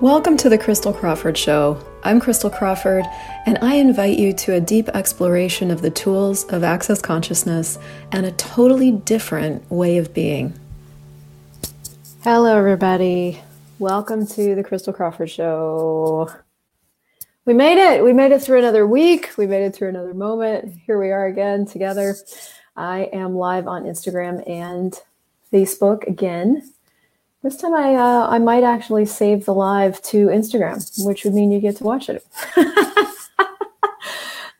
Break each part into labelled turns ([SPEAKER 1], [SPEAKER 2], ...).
[SPEAKER 1] Welcome to the Christel Crawford Show. I'm Christel Crawford, and I invite you to a deep exploration of the tools of access consciousness and a totally different way of being. Hello, everybody. Welcome to the Christel Crawford Show. We made it. We made it through another week. We made it through another moment. Here we are again together. I am live on Instagram and Facebook again this time I uh, I might actually save the live to Instagram, which would mean you get to watch it.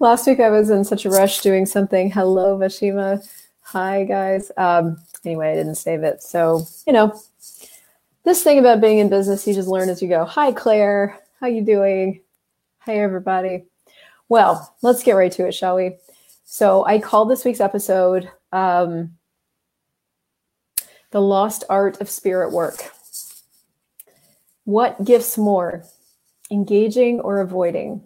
[SPEAKER 1] Last week I was in such a rush doing something. Hello, Vashima. Hi, guys. Um, anyway, I didn't save it. So, you know, this thing about being in business, you just learn as you go. Hi, Claire. How you doing? Hey, everybody. Well, let's get right to it, shall we? So I called this week's episode um, the Lost Art of Spirit Work. What gifts more, engaging or avoiding?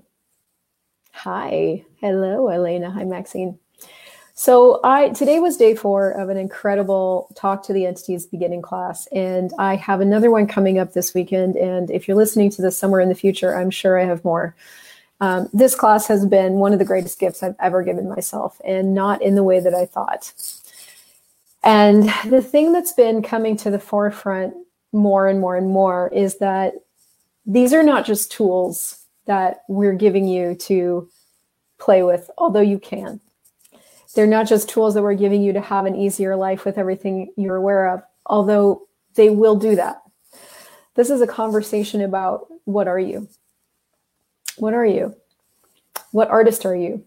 [SPEAKER 1] Hi. Hello, Elena. Hi, Maxine. So I today was day four of an incredible talk to the entities beginning class, and I have another one coming up this weekend. And if you're listening to this somewhere in the future, I'm sure I have more. Um, this class has been one of the greatest gifts I've ever given myself, and not in the way that I thought. And the thing that's been coming to the forefront more and more and more is that these are not just tools that we're giving you to play with, although you can. They're not just tools that we're giving you to have an easier life with everything you're aware of, although they will do that. This is a conversation about what are you? What are you? What artist are you?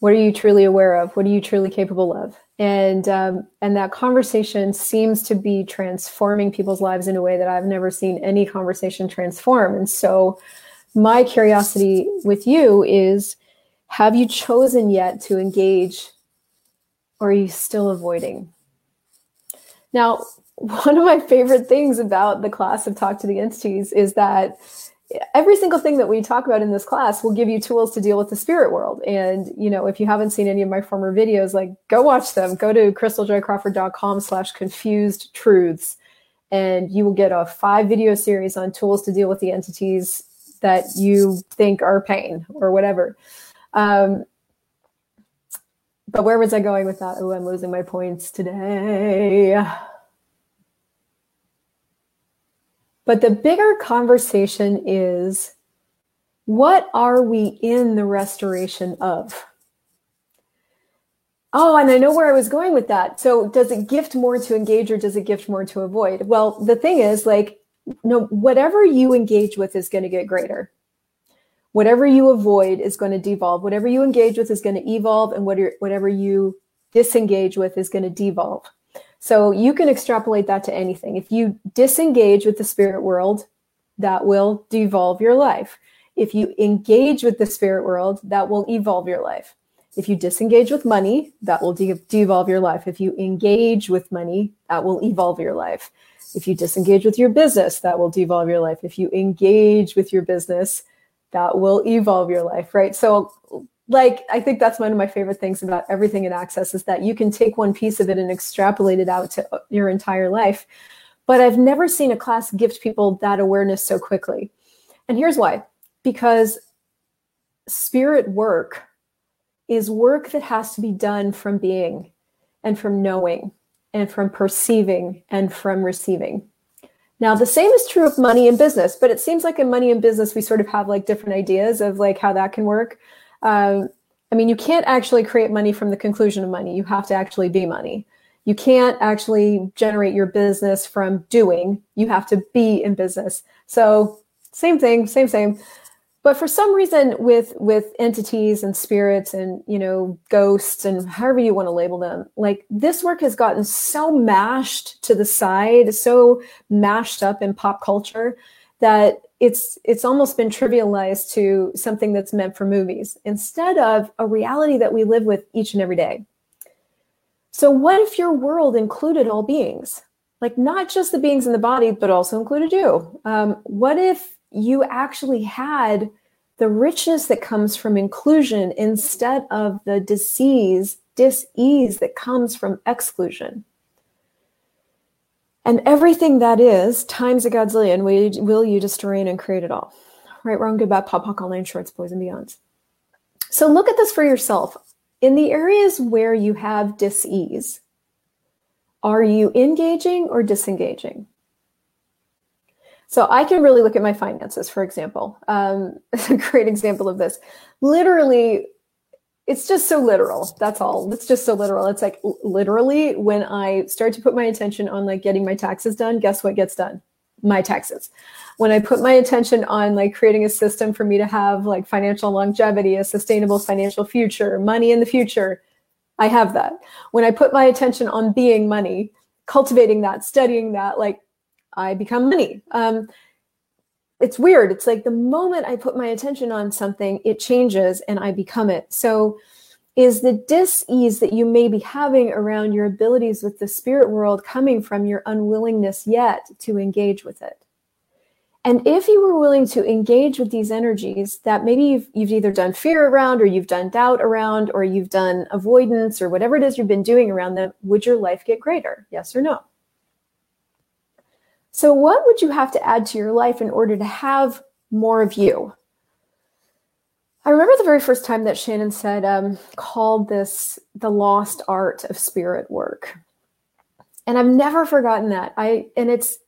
[SPEAKER 1] What are you truly aware of? What are you truly capable of? and um, and that conversation seems to be transforming people's lives in a way that I've never seen any conversation transform. And so, my curiosity with you is: Have you chosen yet to engage, or are you still avoiding? Now, one of my favorite things about the class of Talk to the Entities is that every single thing that we talk about in this class will give you tools to deal with the spirit world. And, you know, if you haven't seen any of my former videos, like go watch them. Go to christeljoycrawford.com slash confused truths. And you will get a five video series on tools to deal with the entities that you think are pain or whatever. Um, but where was I going with that? Oh, I'm losing my points today. But the bigger conversation is what are we in the restoration of? Oh, and I know where I was going with that. So, does it gift more to engage or does it gift more to avoid? Well, the thing is, like, no, whatever you engage with is going to get greater. Whatever you avoid is going to devolve. Whatever you engage with is going to evolve, and whatever you disengage with is going to devolve. So you can extrapolate that to anything. If you disengage with the spirit world, that will devolve your life. If you engage with the spirit world, that will evolve your life. If you disengage with money, that will de- devolve your life. If you engage with money, that will evolve your life. If you disengage with your business, that will devolve your life. If you engage with your business, that will evolve your life, right? So like i think that's one of my favorite things about everything in access is that you can take one piece of it and extrapolate it out to your entire life. But i've never seen a class gift people that awareness so quickly. And here's why. Because spirit work is work that has to be done from being and from knowing and from perceiving and from receiving. Now the same is true of money and business but it seems like in money and business we sort of have like different ideas of like how that can work um, I mean, you can't actually create money from the conclusion of money. You have to actually be money. You can't actually generate your business from doing. You have to be in business. So same thing, same, same. But for some reason, with with entities and spirits and you know ghosts and however you want to label them, like this work has gotten so mashed to the side, so mashed up in pop culture that it's it's almost been trivialized to something that's meant for movies instead of a reality that we live with each and every day. So what if your world included all beings? Like not just the beings in the body, but also included you. Um, what if you actually had the richness that comes from inclusion instead of the disease, dis-ease that comes from exclusion? And everything that is times a godzillion will, will you destroy and create it all. Right, wrong, good, bad, POD, POC, online, shorts, boys, and beyonds. So look at this for yourself. In the areas where you have dis-ease, are you engaging or disengaging? So I can really look at my finances, for example. Um, a great example of this. Literally, it's just so literal. That's all. It's just so literal. It's like literally when I start to put my attention on like getting my taxes done, guess what gets done? My taxes. When I put my attention on like creating a system for me to have like financial longevity, a sustainable financial future, money in the future, I have that. When I put my attention on being money, cultivating that, studying that, like I become money. Um, it's weird. It's like the moment I put my attention on something, it changes and I become it. So, is the dis-ease that you may be having around your abilities with the spirit world coming from your unwillingness yet to engage with it? And if you were willing to engage with these energies that maybe you've, you've either done fear around or you've done doubt around or you've done avoidance or whatever it is you've been doing around them, would your life get greater? Yes or no? So, what would you have to add to your life in order to have more of you? I remember the very first time that Shannon said, um, called this the lost art of spirit work. And I've never forgotten that. I and it's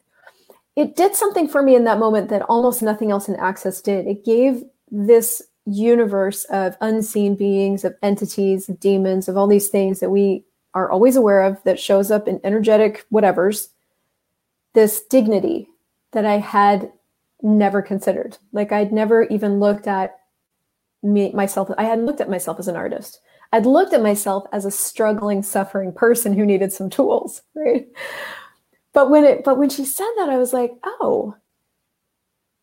[SPEAKER 1] it did something for me in that moment that almost nothing else in Access did. It gave this universe of unseen beings, of entities, of demons, of all these things that we are always aware of that shows up in energetic whatevers this dignity that I had never considered. Like I'd never even looked at me myself. I hadn't looked at myself as an artist. I'd looked at myself as a struggling, suffering person who needed some tools, right? But when it but when she said that, I was like, oh,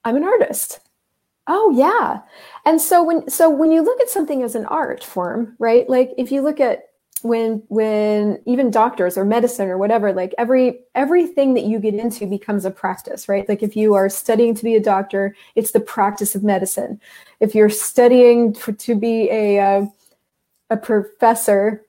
[SPEAKER 1] I'm an artist. Oh yeah. And so when so when you look at something as an art form, right? Like if you look at when when even doctors or medicine or whatever like every everything that you get into becomes a practice right? Like if you are studying to be a doctor it's the practice of medicine. If you're studying for, to be a uh, a professor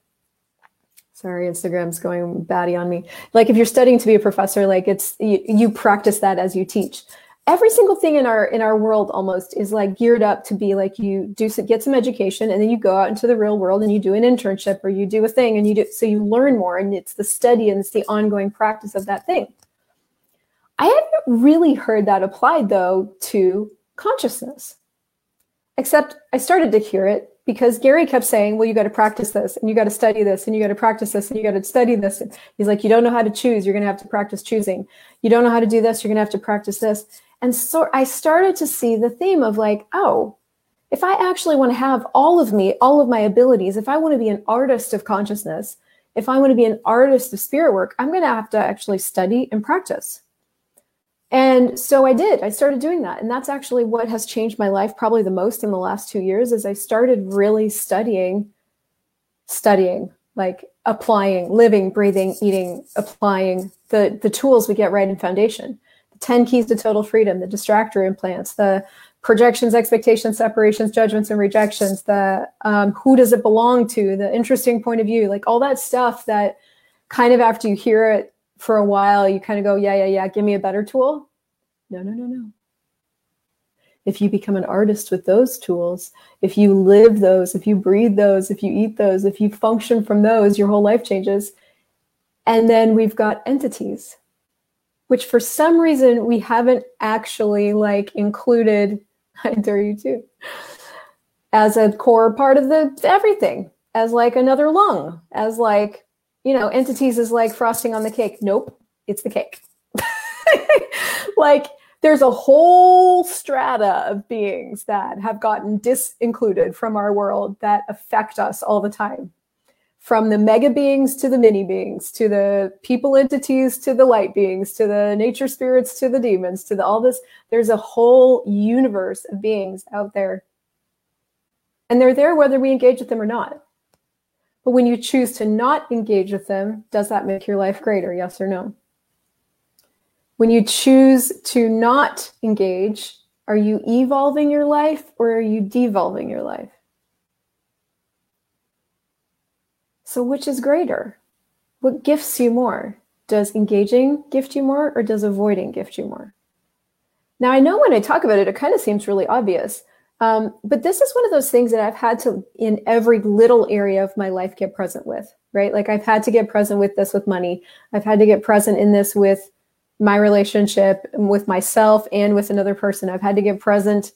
[SPEAKER 1] sorry instagram's going batty on me. Like if you're studying to be a professor like it's you, you practice that as you teach every single thing in our in our world almost is like geared up to be like you do get some education and then you go out into the real world and you do an internship or you do a thing and you do so you learn more and it's the study and it's the ongoing practice of that thing i haven't really heard that applied though to consciousness except i started to hear it because Gary kept saying, well, you got to practice this and you got to study this and you got to practice this and you got to study this. And he's like, you don't know how to choose. You're going to have to practice choosing. You don't know how to do this. You're going to have to practice this. And so I started to see the theme of like, oh, if I actually want to have all of me, all of my abilities, if I want to be an artist of consciousness, if I want to be an artist of spirit work, I'm going to have to actually study and practice. And so I did. I started doing that. And that's actually what has changed my life probably the most in the last 2 years is I started really studying studying, like applying, living, breathing, eating, applying the the tools we get right in foundation. 10 keys to total freedom, the distractor implants, the projections, expectations, separations, judgments, and rejections, the um, who does it belong to, the interesting point of view, like all that stuff that kind of after you hear it for a while, you kind of go, yeah, yeah, yeah, give me a better tool. No, no, no, no. If you become an artist with those tools, if you live those, if you breathe those, if you eat those, if you function from those, your whole life changes. And then we've got entities which for some reason we haven't actually like included i dare you to as a core part of the everything as like another lung as like you know entities is like frosting on the cake. Nope it's the cake. Like there's a whole strata of beings that have gotten disincluded from our world that affect us all the time from the mega beings to the mini beings to the people entities to the light beings to the nature spirits to the demons to the, all this. There's a whole universe of beings out there. And they're there whether we engage with them or not. But when you choose to not engage with them does that make your life greater? Yes or no? When you choose to not engage are you evolving your life or are you devolving your life So, which is greater? What gifts you more? Does engaging gift you more or does avoiding gift you more? Now, I know when I talk about it, it kind of seems really obvious. Um, but this is one of those things that I've had to, in every little area of my life, get present with, right? Like I've had to get present with this with money. I've had to get present in this with my relationship with myself and with another person. I've had to get present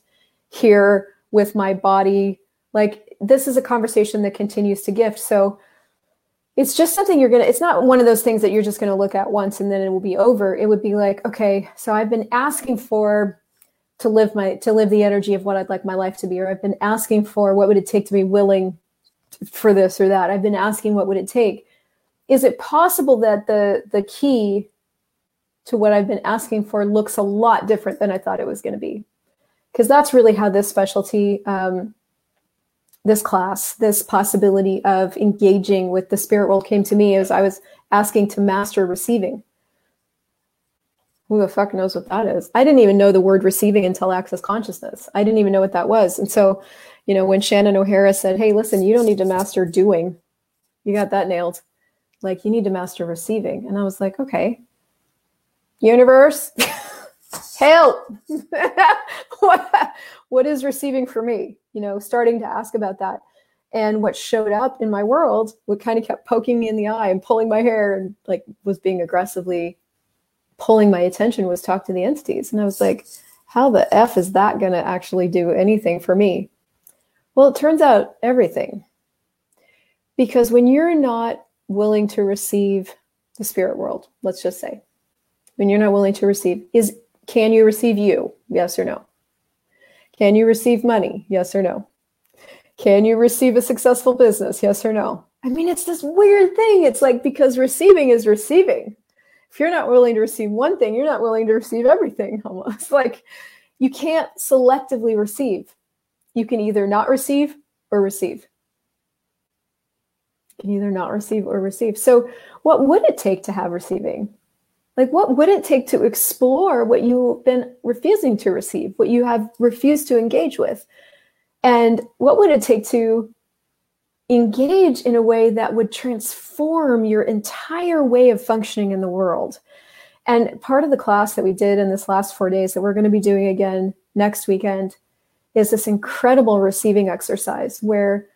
[SPEAKER 1] here with my body. Like this is a conversation that continues to gift. So it's just something you're gonna it's not one of those things that you're just gonna look at once and then it will be over. It would be like okay so i've been asking for to live my to live the energy of what i'd like my life to be or i've been asking for what would it take to be willing for this or that. I've been asking what would it take. Is it possible that the the key to what i've been asking for looks a lot different than i thought it was going to be? Because that's really how this specialty um, this class, this possibility of engaging with the spirit world came to me as I was asking to master receiving. Who the fuck knows what that is? I didn't even know the word receiving until access consciousness. I didn't even know what that was. And so, you know, when Shannon O'Hara said, Hey, listen, you don't need to master doing, you got that nailed. Like, you need to master receiving. And I was like, okay, universe, help. what, what is receiving for me? You know, starting to ask about that. And what showed up in my world, what kind of kept poking me in the eye and pulling my hair and like was being aggressively pulling my attention was talk to the entities. And I was like, how the F is that going to actually do anything for me? Well, it turns out everything. Because when you're not willing to receive the spirit world, let's just say, when you're not willing to receive, is can you receive you? Yes or no? Can you receive money? Yes or no? Can you receive a successful business? Yes or no? I mean, it's this weird thing. It's like because receiving is receiving. If you're not willing to receive one thing, you're not willing to receive everything almost. Like you can't selectively receive. You can either not receive or receive. You can either not receive or receive. So, what would it take to have receiving? Like, what would it take to explore what you've been refusing to receive, what you have refused to engage with? And what would it take to engage in a way that would transform your entire way of functioning in the world? And part of the class that we did in this last four days that we're going to be doing again next weekend is this incredible receiving exercise where,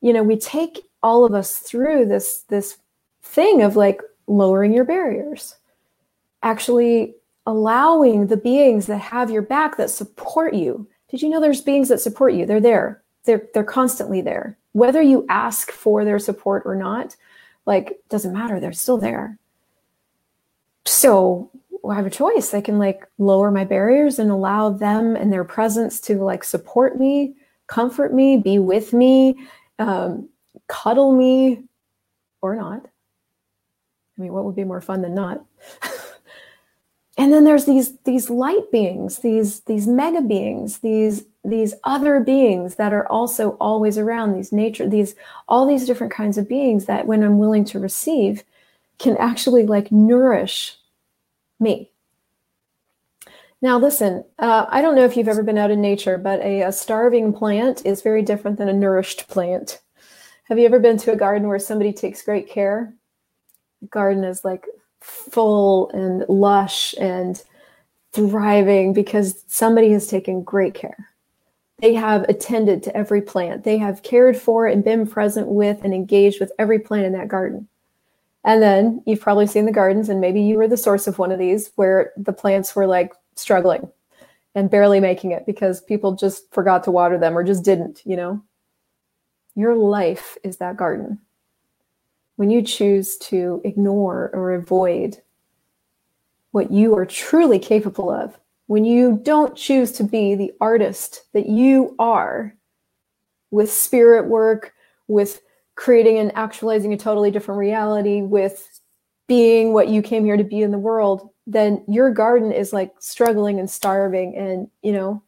[SPEAKER 1] you know, we take all of us through this, this thing of like lowering your barriers actually allowing the beings that have your back that support you. Did you know there's beings that support you? They're there. They're they're constantly there. Whether you ask for their support or not, like doesn't matter. They're still there. So I have a choice. I can like lower my barriers and allow them and their presence to like support me, comfort me, be with me, um, cuddle me, or not. I mean, what would be more fun than not? and then there's these these light beings these these mega beings these these other beings that are also always around these nature these all these different kinds of beings that when i'm willing to receive can actually like nourish me. Now listen uh, i don't know if you've ever been out in nature but a, a starving plant is very different than a nourished plant. Have you ever been to a garden where somebody takes great care? Garden is like full and lush and thriving because somebody has taken great care. They have attended to every plant. They have cared for and been present with and engaged with every plant in that garden. And then you've probably seen the gardens, and maybe you were the source of one of these where the plants were like struggling and barely making it because people just forgot to water them or just didn't, you know? Your life is that garden when you choose to ignore or avoid what you are truly capable of, when you don't choose to be the artist that you are with spirit work, with creating and actualizing a totally different reality, with being what you came here to be in the world, then your garden is like struggling and starving and, you know,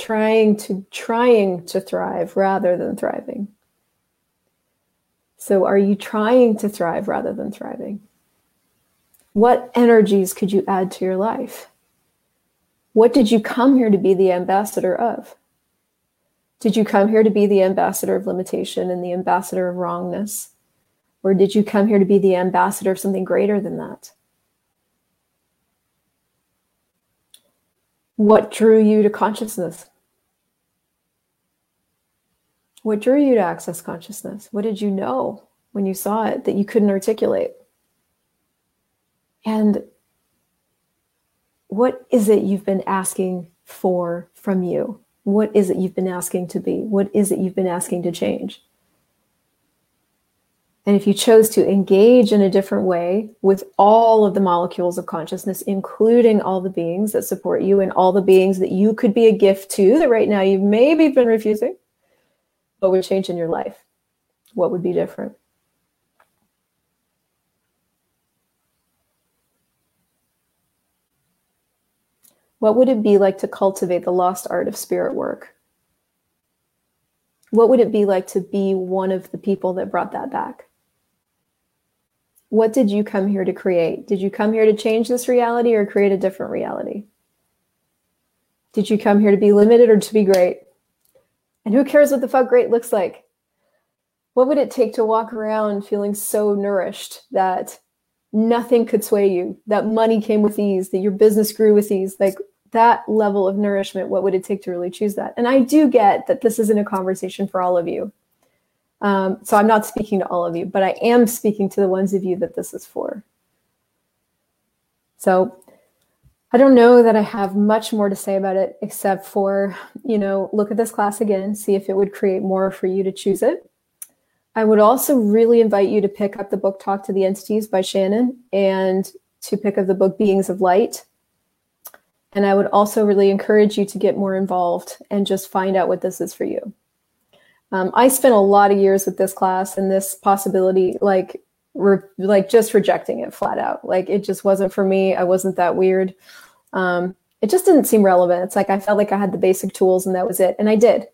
[SPEAKER 1] trying to trying to thrive rather than thriving. So are you trying to thrive rather than thriving? What energies could you add to your life? What did you come here to be the ambassador of? Did you come here to be the ambassador of limitation and the ambassador of wrongness? Or did you come here to be the ambassador of something greater than that? What drew you to consciousness? What drew you to access consciousness? What did you know when you saw it that you couldn't articulate? And what is it you've been asking for from you? What is it you've been asking to be? What is it you've been asking to change? And if you chose to engage in a different way with all of the molecules of consciousness, including all the beings that support you and all the beings that you could be a gift to, that right now you've maybe been refusing, what would change in your life? What would be different? What would it be like to cultivate the lost art of spirit work? What would it be like to be one of the people that brought that back? What did you come here to create? Did you come here to change this reality or create a different reality? Did you come here to be limited or to be great? And who cares what the fuck great looks like? What would it take to walk around feeling so nourished that nothing could sway you, that money came with ease, that your business grew with ease? Like that level of nourishment, what would it take to really choose that? And I do get that this isn't a conversation for all of you. Um, so I'm not speaking to all of you, but I am speaking to the ones of you that this is for. So I don't know that I have much more to say about it except for, you know, look at this class again, see if it would create more for you to choose it. I would also really invite you to pick up the book Talk to the Entities by Shannon and to pick up the book Beings of Light. And I would also really encourage you to get more involved and just find out what this is for you. Um, I spent a lot of years with this class and this possibility, like, re- like just rejecting it flat out. Like it just wasn't for me. I wasn't that weird. Um, it just didn't seem relevant. It's like I felt like I had the basic tools and that was it, and I did.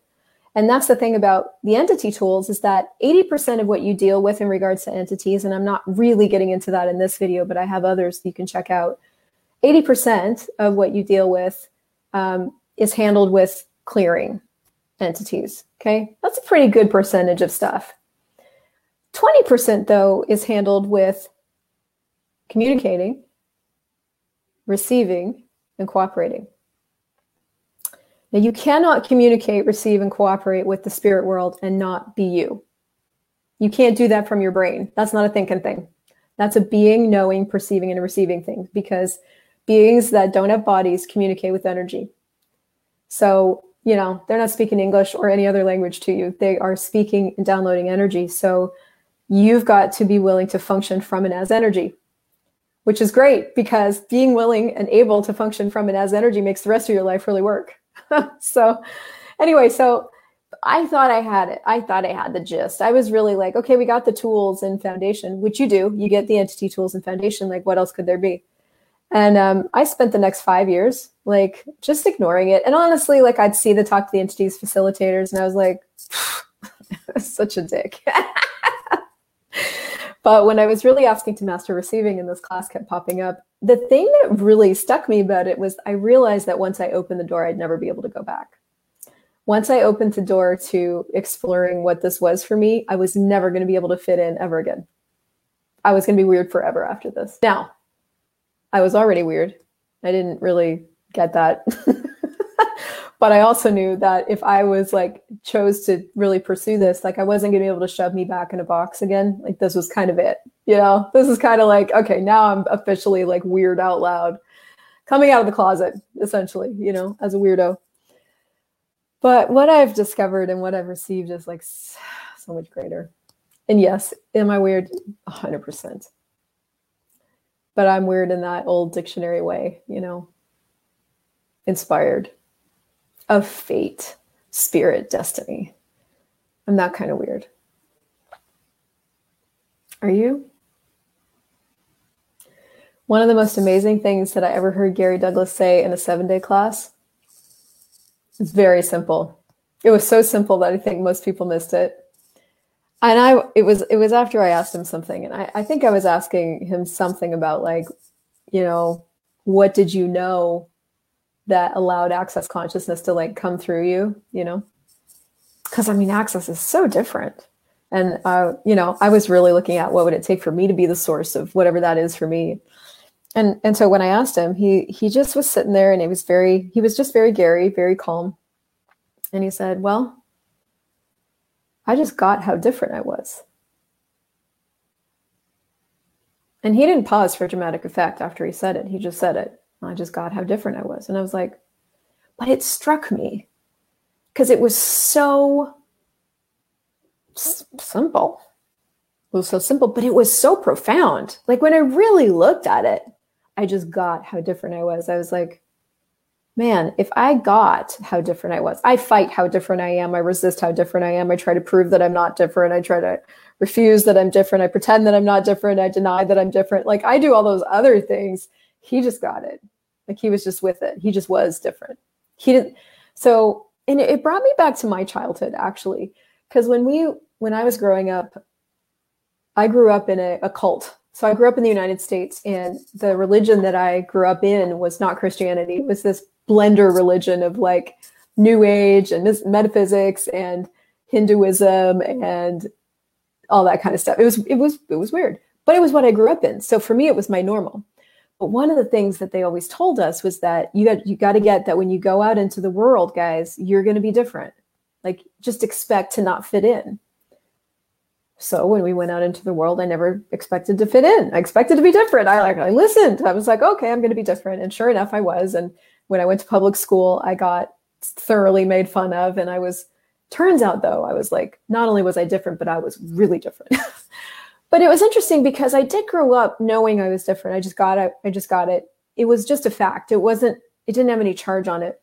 [SPEAKER 1] And that's the thing about the entity tools is that 80% of what you deal with in regards to entities, and I'm not really getting into that in this video, but I have others you can check out. 80% of what you deal with um, is handled with clearing entities. Okay, that's a pretty good percentage of stuff. 20% though is handled with communicating, receiving, and cooperating. Now, you cannot communicate, receive, and cooperate with the spirit world and not be you. You can't do that from your brain. That's not a thinking thing. That's a being, knowing, perceiving, and receiving thing because beings that don't have bodies communicate with energy. So you know, they're not speaking English or any other language to you. They are speaking and downloading energy. So you've got to be willing to function from and as energy, which is great because being willing and able to function from and as energy makes the rest of your life really work. so, anyway, so I thought I had it. I thought I had the gist. I was really like, okay, we got the tools in Foundation, which you do. You get the entity tools in Foundation. Like, what else could there be? And um, I spent the next five years like just ignoring it. And honestly, like I'd see the talk to the entities facilitators, and I was like, such a dick. but when I was really asking to master receiving, and this class kept popping up, the thing that really stuck me about it was I realized that once I opened the door, I'd never be able to go back. Once I opened the door to exploring what this was for me, I was never going to be able to fit in ever again. I was going to be weird forever after this. Now, I was already weird. I didn't really get that. but I also knew that if I was like chose to really pursue this, like I wasn't to be able to shove me back in a box again. Like this was kind of it. You know, this is kind of like, okay, now I'm officially like weird out loud, coming out of the closet, essentially, you know, as a weirdo. But what I've discovered and what I've received is like so much greater. And yes, am I weird? 100% but I'm weird in that old dictionary way, you know, inspired of fate, spirit, destiny. I'm that kind of weird. Are you? One of the most amazing things that I ever heard Gary Douglas say in a seven day class is very simple. It was so simple that I think most people missed it and I it was it was after I asked him something, and I, I think I was asking him something about like, you know, what did you know that allowed access consciousness to like come through you, you know? Because I mean, access is so different. And uh, you know, I was really looking at what would it take for me to be the source of whatever that is for me. And and so when I asked him, he he just was sitting there and it was very he was just very Gary, very calm. And he said, "Well, I just got how different I was." And he didn't pause for dramatic effect after he said it. He just said it. I just got how different I was. And I was like, but it struck me because it was so simple. It was so simple, but it was so profound. Like when I really looked at it, I just got how different I was. I was like, man, if I got how different I was, I fight how different I am. I resist how different I am. I try to prove that I'm not different. I try to refuse that I'm different. I pretend that I'm not different. I deny that I'm different. Like I do all those other things. He just got it. Like he was just with it. He just was different. He didn't. So, and it brought me back to my childhood actually, because when we, when I was growing up, I grew up in a, a cult. So I grew up in the United States, and the religion that I grew up in was not Christianity. It was this blender religion of like New Age and metaphysics and Hinduism and all that kind of stuff. It was it was it was weird, but it was what I grew up in. So for me, it was my normal. But one of the things that they always told us was that you got you got to get that when you go out into the world, guys, you're going to be different. Like just expect to not fit in. So when we went out into the world, I never expected to fit in. I expected to be different. I like I listened. I was like, okay, I'm going to be different, and sure enough, I was. And when I went to public school, I got thoroughly made fun of, and I was. Turns out, though, I was like, not only was I different, but I was really different. but it was interesting because I did grow up knowing I was different. I just got it. I just got it. It was just a fact. It wasn't. It didn't have any charge on it.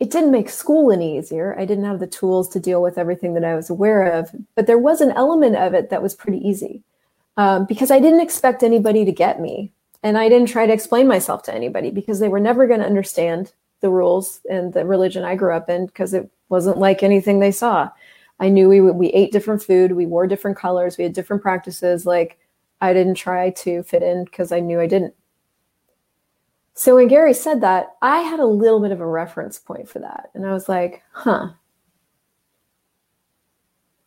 [SPEAKER 1] It didn't make school any easier. I didn't have the tools to deal with everything that I was aware of, but there was an element of it that was pretty easy um, because I didn't expect anybody to get me, and I didn't try to explain myself to anybody because they were never going to understand the rules and the religion I grew up in because it wasn't like anything they saw. I knew we we ate different food, we wore different colors, we had different practices. Like I didn't try to fit in because I knew I didn't. So when Gary said that, I had a little bit of a reference point for that, and I was like, "Huh."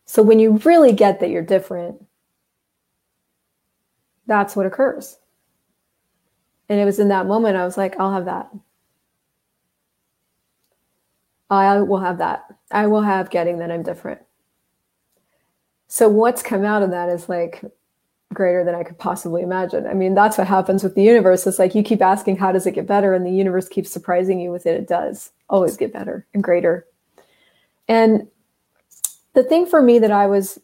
[SPEAKER 1] So when you really get that you're different, that's what occurs. And it was in that moment I was like, I'll have that. I will have that. I will have getting that I'm different. So what's come out of that is like greater than I could possibly imagine. I mean, that's what happens with the universe. It's like you keep asking, how does it get better? And the universe keeps surprising you with it. It does always get better and greater. And the thing for me that I was,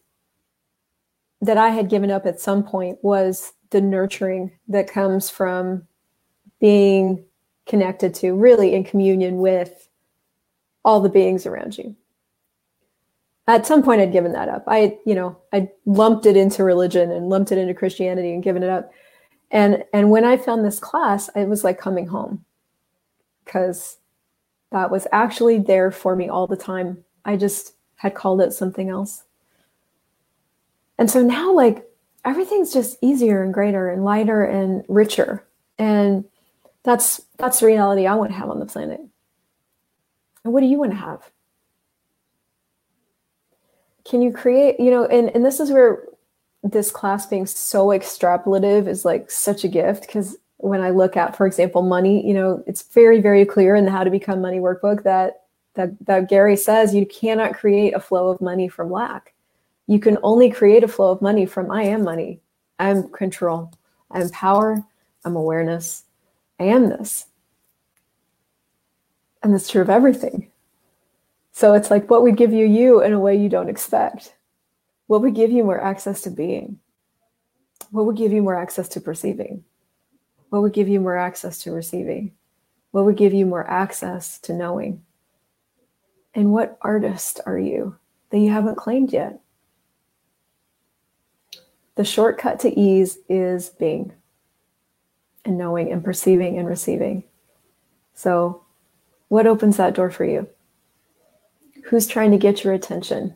[SPEAKER 1] that I had given up at some point was the nurturing that comes from being connected to, really in communion with all the beings around you. At some point, I'd given that up. I, you know, I lumped it into religion and lumped it into Christianity and given it up. And and when I found this class, it was like coming home because that was actually there for me all the time. I just had called it something else. And so now, like, everything's just easier and greater and lighter and richer. And that's that's the reality I want to have on the planet. And what do you want to have? Can you create, you know, and, and this is where this class being so extrapolative is like such a gift because when I look at, for example, money, you know, it's very, very clear in the How to Become Money workbook that that, that Gary says you cannot create a flow of money from lack. You can only create a flow of money from I am money. I'm control. I'm power. I'm awareness. I am this. And that's true of everything. So it's like what would give you you in a way you don't expect? What would give you more access to being? What would give you more access to perceiving? What would give you more access to receiving? What would give you more access to knowing? And what artist are you that you haven't claimed yet? The shortcut to ease is being and knowing and perceiving and receiving. So what opens that door for you? Who's trying to get your attention?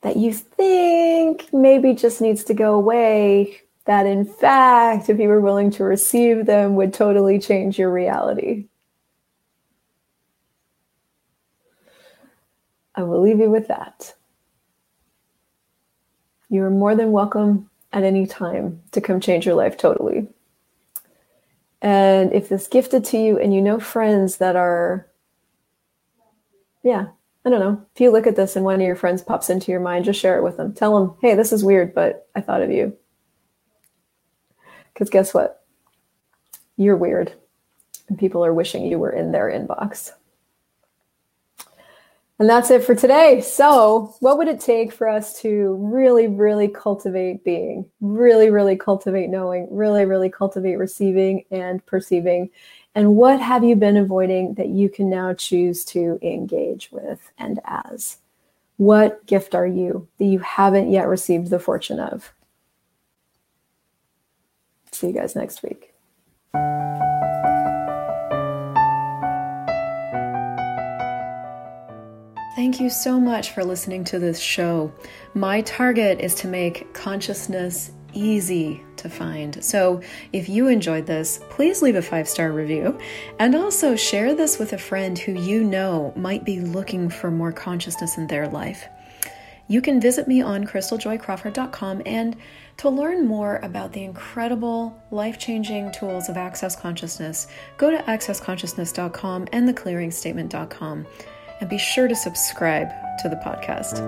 [SPEAKER 1] That you think maybe just needs to go away, that in fact, if you were willing to receive them, would totally change your reality. I will leave you with that. You are more than welcome at any time to come change your life totally. And if this gifted to you and you know friends that are, yeah, I don't know. If you look at this and one of your friends pops into your mind, just share it with them. Tell them, hey, this is weird, but I thought of you. Because guess what? You're weird. And people are wishing you were in their inbox. And that's it for today. So, what would it take for us to really, really cultivate being, really, really cultivate knowing, really, really cultivate receiving and perceiving? And what have you been avoiding that you can now choose to engage with and as? What gift are you that you haven't yet received the fortune of? See you guys next week. Thank you so much for listening to this show. My target is to make consciousness easy to find. So if you enjoyed this, please leave a five star review and also share this with a friend who you know might be looking for more consciousness in their life. You can visit me on christeljoycrawford.com and to learn more about the incredible life changing tools of Access Consciousness, go to accessconsciousness.com and theclearingstatement.com and be sure to subscribe to the podcast.